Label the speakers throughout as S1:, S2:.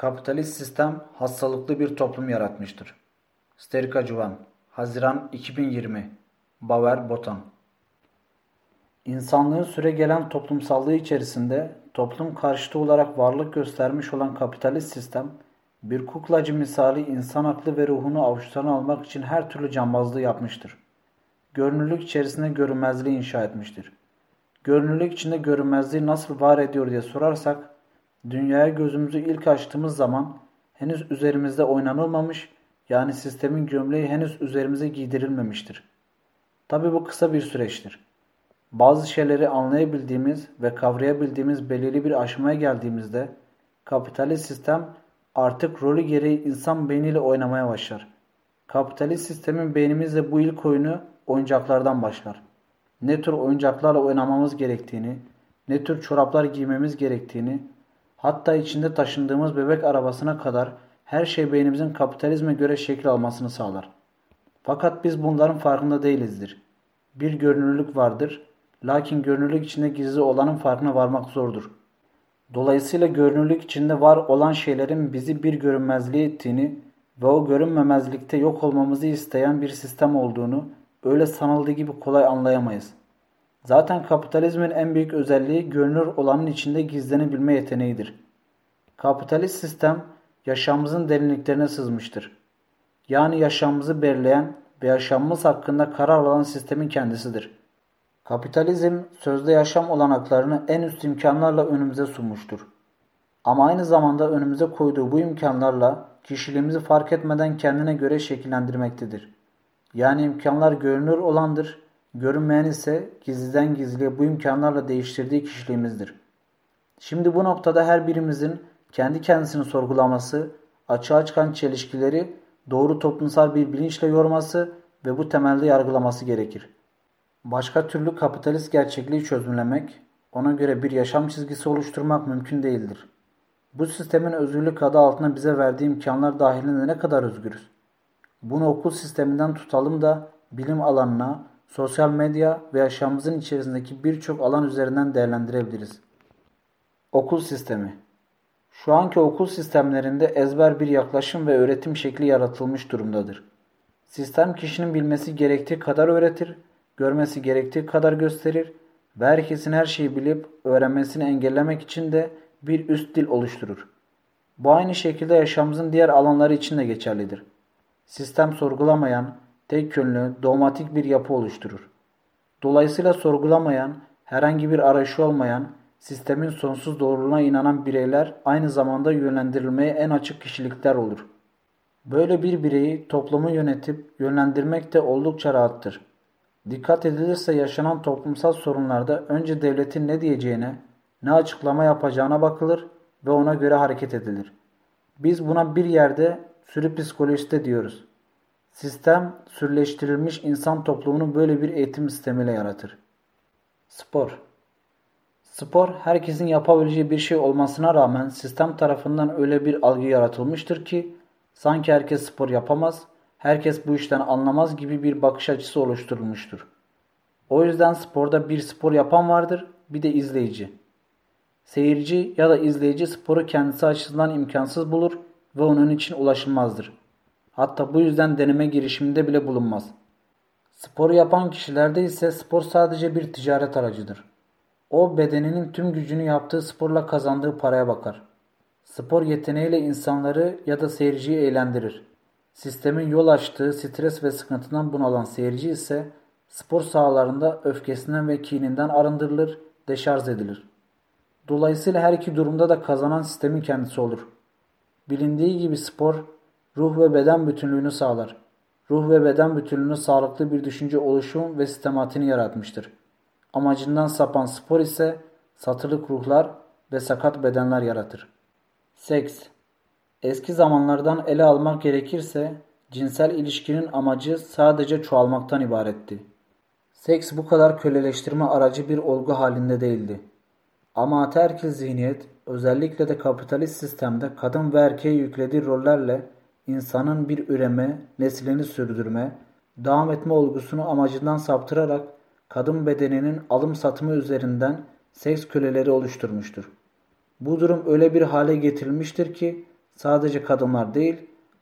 S1: Kapitalist sistem hastalıklı bir toplum yaratmıştır. Sterika Cuvan Haziran 2020 Baver Botan İnsanlığın süre gelen toplumsallığı içerisinde toplum karşıtı olarak varlık göstermiş olan kapitalist sistem, bir kuklacı misali insan aklı ve ruhunu avuçlarına almak için her türlü cambazlığı yapmıştır. Görünürlük içerisinde görünmezliği inşa etmiştir. Görünürlük içinde görünmezliği nasıl var ediyor diye sorarsak, Dünyaya gözümüzü ilk açtığımız zaman henüz üzerimizde oynanılmamış yani sistemin gömleği henüz üzerimize giydirilmemiştir. Tabi bu kısa bir süreçtir. Bazı şeyleri anlayabildiğimiz ve kavrayabildiğimiz belirli bir aşamaya geldiğimizde kapitalist sistem artık rolü gereği insan beyniyle oynamaya başlar. Kapitalist sistemin beynimizde bu ilk oyunu oyuncaklardan başlar. Ne tür oyuncaklarla oynamamız gerektiğini, ne tür çoraplar giymemiz gerektiğini, Hatta içinde taşındığımız bebek arabasına kadar her şey beynimizin kapitalizme göre şekil almasını sağlar. Fakat biz bunların farkında değilizdir. Bir görünürlük vardır. Lakin görünürlük içinde gizli olanın farkına varmak zordur. Dolayısıyla görünürlük içinde var olan şeylerin bizi bir görünmezliğe ettiğini ve o görünmemezlikte yok olmamızı isteyen bir sistem olduğunu öyle sanıldığı gibi kolay anlayamayız. Zaten kapitalizmin en büyük özelliği görünür olanın içinde gizlenebilme yeteneğidir. Kapitalist sistem yaşamımızın derinliklerine sızmıştır. Yani yaşamımızı belirleyen ve yaşamımız hakkında karar alan sistemin kendisidir. Kapitalizm sözde yaşam olanaklarını en üst imkanlarla önümüze sunmuştur. Ama aynı zamanda önümüze koyduğu bu imkanlarla kişiliğimizi fark etmeden kendine göre şekillendirmektedir. Yani imkanlar görünür olandır Görünmeyen ise gizliden gizliye bu imkanlarla değiştirdiği kişiliğimizdir. Şimdi bu noktada her birimizin kendi kendisini sorgulaması, açığa çıkan çelişkileri doğru toplumsal bir bilinçle yorması ve bu temelde yargılaması gerekir. Başka türlü kapitalist gerçekliği çözümlemek, ona göre bir yaşam çizgisi oluşturmak mümkün değildir. Bu sistemin özgürlük adı altında bize verdiği imkanlar dahilinde ne kadar özgürüz? Bunu okul sisteminden tutalım da bilim alanına, sosyal medya ve yaşamımızın içerisindeki birçok alan üzerinden değerlendirebiliriz. Okul sistemi Şu anki okul sistemlerinde ezber bir yaklaşım ve öğretim şekli yaratılmış durumdadır. Sistem kişinin bilmesi gerektiği kadar öğretir, görmesi gerektiği kadar gösterir ve herkesin her şeyi bilip öğrenmesini engellemek için de bir üst dil oluşturur. Bu aynı şekilde yaşamımızın diğer alanları için de geçerlidir. Sistem sorgulamayan, tek yönlü, dogmatik bir yapı oluşturur. Dolayısıyla sorgulamayan, herhangi bir arayışı olmayan, sistemin sonsuz doğruluğuna inanan bireyler aynı zamanda yönlendirilmeye en açık kişilikler olur. Böyle bir bireyi toplumu yönetip yönlendirmek de oldukça rahattır. Dikkat edilirse yaşanan toplumsal sorunlarda önce devletin ne diyeceğine, ne açıklama yapacağına bakılır ve ona göre hareket edilir. Biz buna bir yerde sürü psikolojisi de diyoruz. Sistem, sürleştirilmiş insan toplumunu böyle bir eğitim sistemiyle yaratır. Spor Spor, herkesin yapabileceği bir şey olmasına rağmen sistem tarafından öyle bir algı yaratılmıştır ki, sanki herkes spor yapamaz, herkes bu işten anlamaz gibi bir bakış açısı oluşturulmuştur. O yüzden sporda bir spor yapan vardır, bir de izleyici. Seyirci ya da izleyici sporu kendisi açısından imkansız bulur ve onun için ulaşılmazdır. Hatta bu yüzden deneme girişiminde bile bulunmaz. Spor yapan kişilerde ise spor sadece bir ticaret aracıdır. O bedeninin tüm gücünü yaptığı sporla kazandığı paraya bakar. Spor yeteneğiyle insanları ya da seyirciyi eğlendirir. Sistemin yol açtığı stres ve sıkıntıdan bunalan seyirci ise spor sahalarında öfkesinden ve kininden arındırılır, deşarj edilir. Dolayısıyla her iki durumda da kazanan sistemin kendisi olur. Bilindiği gibi spor ruh ve beden bütünlüğünü sağlar. Ruh ve beden bütünlüğünü sağlıklı bir düşünce oluşum ve sistematiğini yaratmıştır. Amacından sapan spor ise satılık ruhlar ve sakat bedenler yaratır. Seks Eski zamanlardan ele almak gerekirse cinsel ilişkinin amacı sadece çoğalmaktan ibaretti. Seks bu kadar köleleştirme aracı bir olgu halinde değildi. Ama ataerkil zihniyet özellikle de kapitalist sistemde kadın ve erkeğe yüklediği rollerle insanın bir üreme, neslini sürdürme, devam etme olgusunu amacından saptırarak kadın bedeninin alım satımı üzerinden seks köleleri oluşturmuştur. Bu durum öyle bir hale getirilmiştir ki sadece kadınlar değil,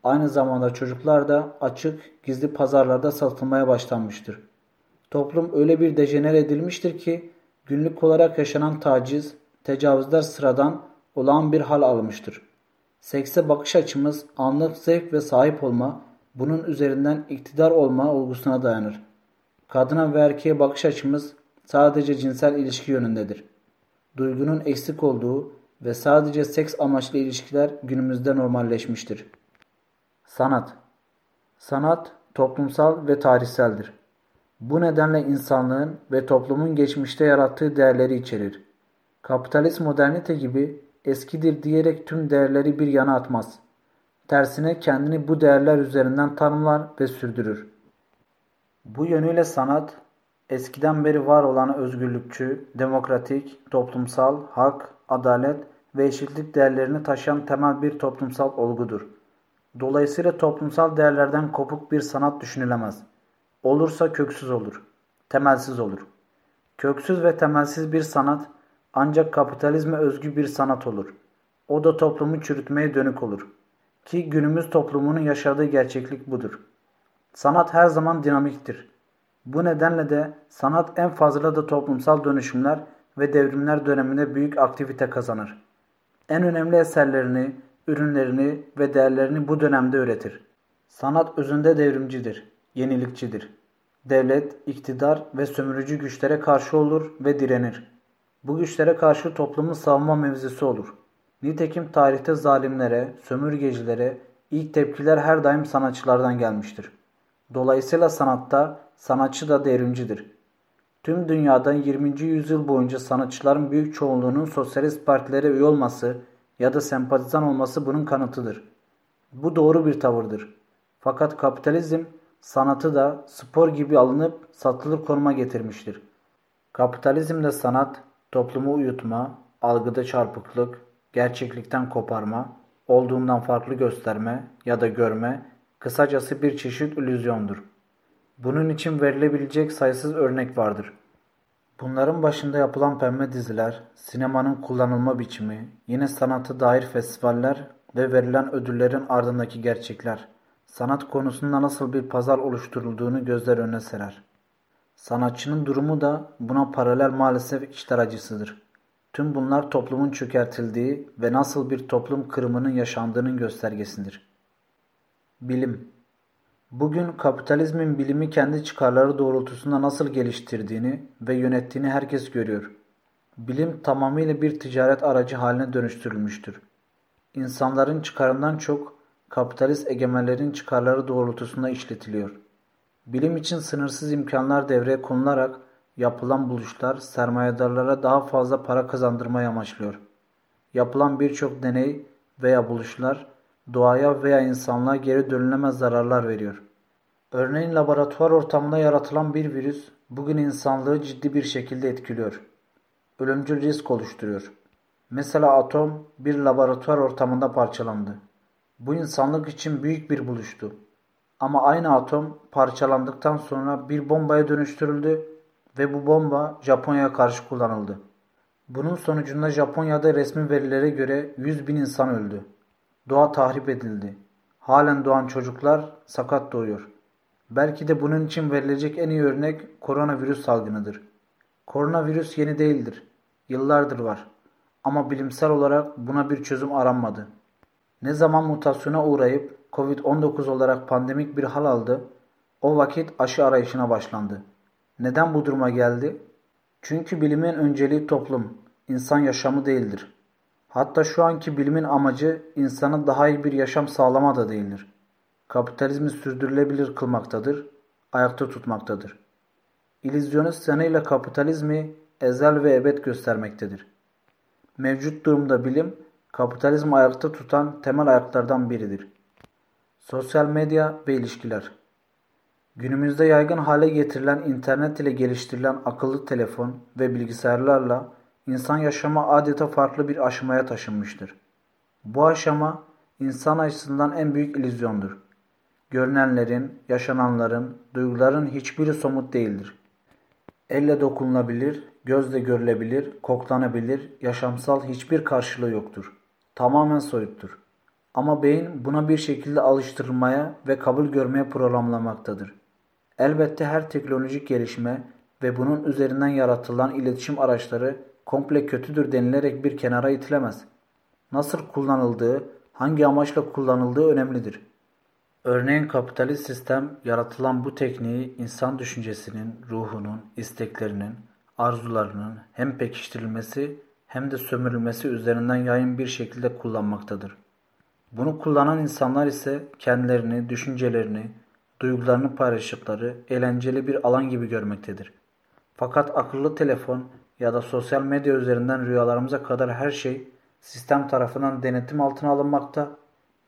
S1: aynı zamanda çocuklar da açık, gizli pazarlarda satılmaya başlanmıştır. Toplum öyle bir dejenere edilmiştir ki günlük olarak yaşanan taciz, tecavüzler sıradan olağan bir hal almıştır. Sekse bakış açımız anlık zevk ve sahip olma, bunun üzerinden iktidar olma olgusuna dayanır. Kadına ve erkeğe bakış açımız sadece cinsel ilişki yönündedir. Duygunun eksik olduğu ve sadece seks amaçlı ilişkiler günümüzde normalleşmiştir. Sanat Sanat toplumsal ve tarihseldir. Bu nedenle insanlığın ve toplumun geçmişte yarattığı değerleri içerir. Kapitalist modernite gibi eskidir diyerek tüm değerleri bir yana atmaz. Tersine kendini bu değerler üzerinden tanımlar ve sürdürür. Bu yönüyle sanat, eskiden beri var olan özgürlükçü, demokratik, toplumsal, hak, adalet ve eşitlik değerlerini taşıyan temel bir toplumsal olgudur. Dolayısıyla toplumsal değerlerden kopuk bir sanat düşünülemez. Olursa köksüz olur, temelsiz olur. Köksüz ve temelsiz bir sanat ancak kapitalizme özgü bir sanat olur. O da toplumu çürütmeye dönük olur. Ki günümüz toplumunun yaşadığı gerçeklik budur. Sanat her zaman dinamiktir. Bu nedenle de sanat en fazla da toplumsal dönüşümler ve devrimler döneminde büyük aktivite kazanır. En önemli eserlerini, ürünlerini ve değerlerini bu dönemde üretir. Sanat özünde devrimcidir, yenilikçidir. Devlet, iktidar ve sömürücü güçlere karşı olur ve direnir. Bu güçlere karşı toplumun savunma mevzisi olur. Nitekim tarihte zalimlere, sömürgecilere ilk tepkiler her daim sanatçılardan gelmiştir. Dolayısıyla sanatta sanatçı da devrimcidir. Tüm dünyada 20. yüzyıl boyunca sanatçıların büyük çoğunluğunun sosyalist partilere üye olması ya da sempatizan olması bunun kanıtıdır. Bu doğru bir tavırdır. Fakat kapitalizm sanatı da spor gibi alınıp satılır konuma getirmiştir. Kapitalizmde sanat toplumu uyutma, algıda çarpıklık, gerçeklikten koparma, olduğundan farklı gösterme ya da görme, kısacası bir çeşit illüzyondur. Bunun için verilebilecek sayısız örnek vardır. Bunların başında yapılan pembe diziler, sinemanın kullanılma biçimi, yine sanatı dair festivaller ve verilen ödüllerin ardındaki gerçekler, sanat konusunda nasıl bir pazar oluşturulduğunu gözler önüne serer. Sanatçının durumu da buna paralel maalesef içler acısıdır. Tüm bunlar toplumun çökertildiği ve nasıl bir toplum kırımının yaşandığının göstergesidir. Bilim Bugün kapitalizmin bilimi kendi çıkarları doğrultusunda nasıl geliştirdiğini ve yönettiğini herkes görüyor. Bilim tamamıyla bir ticaret aracı haline dönüştürülmüştür. İnsanların çıkarından çok kapitalist egemenlerin çıkarları doğrultusunda işletiliyor. Bilim için sınırsız imkanlar devreye konularak yapılan buluşlar sermayedarlara daha fazla para kazandırmayı amaçlıyor. Yapılan birçok deney veya buluşlar doğaya veya insanlığa geri dönülemez zararlar veriyor. Örneğin laboratuvar ortamında yaratılan bir virüs bugün insanlığı ciddi bir şekilde etkiliyor. Ölümcül risk oluşturuyor. Mesela atom bir laboratuvar ortamında parçalandı. Bu insanlık için büyük bir buluştu. Ama aynı atom parçalandıktan sonra bir bombaya dönüştürüldü ve bu bomba Japonya'ya karşı kullanıldı. Bunun sonucunda Japonya'da resmi verilere göre 100 bin insan öldü. Doğa tahrip edildi. Halen doğan çocuklar sakat doğuyor. Belki de bunun için verilecek en iyi örnek koronavirüs salgınıdır. Koronavirüs yeni değildir. Yıllardır var. Ama bilimsel olarak buna bir çözüm aranmadı. Ne zaman mutasyona uğrayıp Covid-19 olarak pandemik bir hal aldı, o vakit aşı arayışına başlandı. Neden bu duruma geldi? Çünkü bilimin önceliği toplum, insan yaşamı değildir. Hatta şu anki bilimin amacı insana daha iyi bir yaşam sağlama da değildir. Kapitalizmi sürdürülebilir kılmaktadır, ayakta tutmaktadır. İllüzyonist yanıyla kapitalizmi ezel ve ebed göstermektedir. Mevcut durumda bilim, kapitalizmi ayakta tutan temel ayaklardan biridir. Sosyal medya ve ilişkiler Günümüzde yaygın hale getirilen internet ile geliştirilen akıllı telefon ve bilgisayarlarla insan yaşamı adeta farklı bir aşamaya taşınmıştır. Bu aşama insan açısından en büyük illüzyondur. Görünenlerin, yaşananların, duyguların hiçbiri somut değildir. Elle dokunulabilir, gözle görülebilir, koklanabilir, yaşamsal hiçbir karşılığı yoktur. Tamamen soyuttur. Ama beyin buna bir şekilde alıştırılmaya ve kabul görmeye programlamaktadır. Elbette her teknolojik gelişme ve bunun üzerinden yaratılan iletişim araçları komple kötüdür denilerek bir kenara itilemez. Nasıl kullanıldığı, hangi amaçla kullanıldığı önemlidir. Örneğin kapitalist sistem yaratılan bu tekniği insan düşüncesinin, ruhunun, isteklerinin, arzularının hem pekiştirilmesi hem de sömürülmesi üzerinden yayın bir şekilde kullanmaktadır. Bunu kullanan insanlar ise kendilerini, düşüncelerini, duygularını paylaştıkları eğlenceli bir alan gibi görmektedir. Fakat akıllı telefon ya da sosyal medya üzerinden rüyalarımıza kadar her şey sistem tarafından denetim altına alınmakta,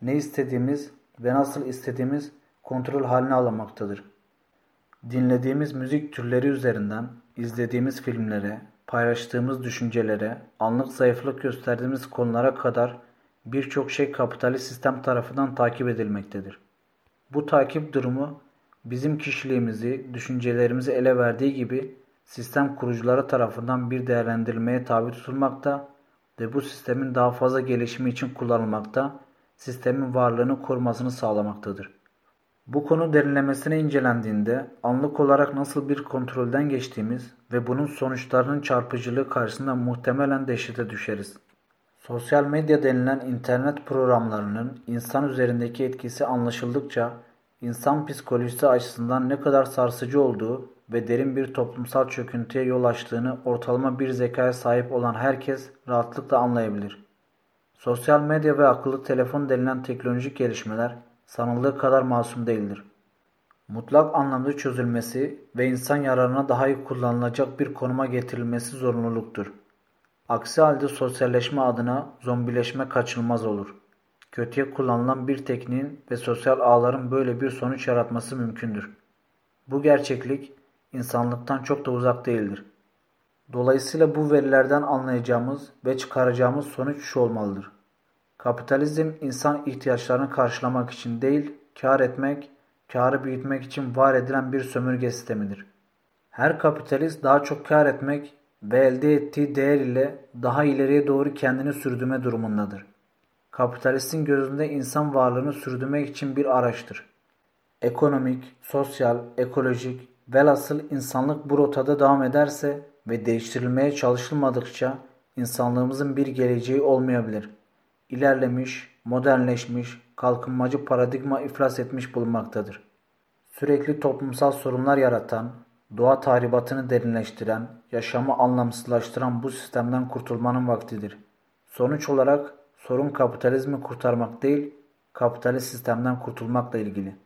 S1: ne istediğimiz ve nasıl istediğimiz kontrol haline alınmaktadır. Dinlediğimiz müzik türleri üzerinden izlediğimiz filmlere, paylaştığımız düşüncelere, anlık zayıflık gösterdiğimiz konulara kadar birçok şey kapitalist sistem tarafından takip edilmektedir. Bu takip durumu bizim kişiliğimizi, düşüncelerimizi ele verdiği gibi sistem kurucuları tarafından bir değerlendirilmeye tabi tutulmakta ve bu sistemin daha fazla gelişimi için kullanılmakta, sistemin varlığını korumasını sağlamaktadır. Bu konu derinlemesine incelendiğinde anlık olarak nasıl bir kontrolden geçtiğimiz ve bunun sonuçlarının çarpıcılığı karşısında muhtemelen dehşete düşeriz. Sosyal medya denilen internet programlarının insan üzerindeki etkisi anlaşıldıkça insan psikolojisi açısından ne kadar sarsıcı olduğu ve derin bir toplumsal çöküntüye yol açtığını ortalama bir zekaya sahip olan herkes rahatlıkla anlayabilir. Sosyal medya ve akıllı telefon denilen teknolojik gelişmeler sanıldığı kadar masum değildir. Mutlak anlamda çözülmesi ve insan yararına daha iyi kullanılacak bir konuma getirilmesi zorunluluktur. Aksi halde sosyalleşme adına zombileşme kaçınılmaz olur. Kötüye kullanılan bir tekniğin ve sosyal ağların böyle bir sonuç yaratması mümkündür. Bu gerçeklik insanlıktan çok da uzak değildir. Dolayısıyla bu verilerden anlayacağımız ve çıkaracağımız sonuç şu olmalıdır. Kapitalizm insan ihtiyaçlarını karşılamak için değil, kar etmek, karı büyütmek için var edilen bir sömürge sistemidir. Her kapitalist daha çok kar etmek ve elde ettiği değer ile daha ileriye doğru kendini sürdürme durumundadır. Kapitalistin gözünde insan varlığını sürdürmek için bir araçtır. Ekonomik, sosyal, ekolojik, velhasıl insanlık bu rotada devam ederse ve değiştirilmeye çalışılmadıkça insanlığımızın bir geleceği olmayabilir. İlerlemiş, modernleşmiş, kalkınmacı paradigma iflas etmiş bulunmaktadır. Sürekli toplumsal sorunlar yaratan, doğa tahribatını derinleştiren, yaşamı anlamsızlaştıran bu sistemden kurtulmanın vaktidir. Sonuç olarak sorun kapitalizmi kurtarmak değil, kapitalist sistemden kurtulmakla ilgili.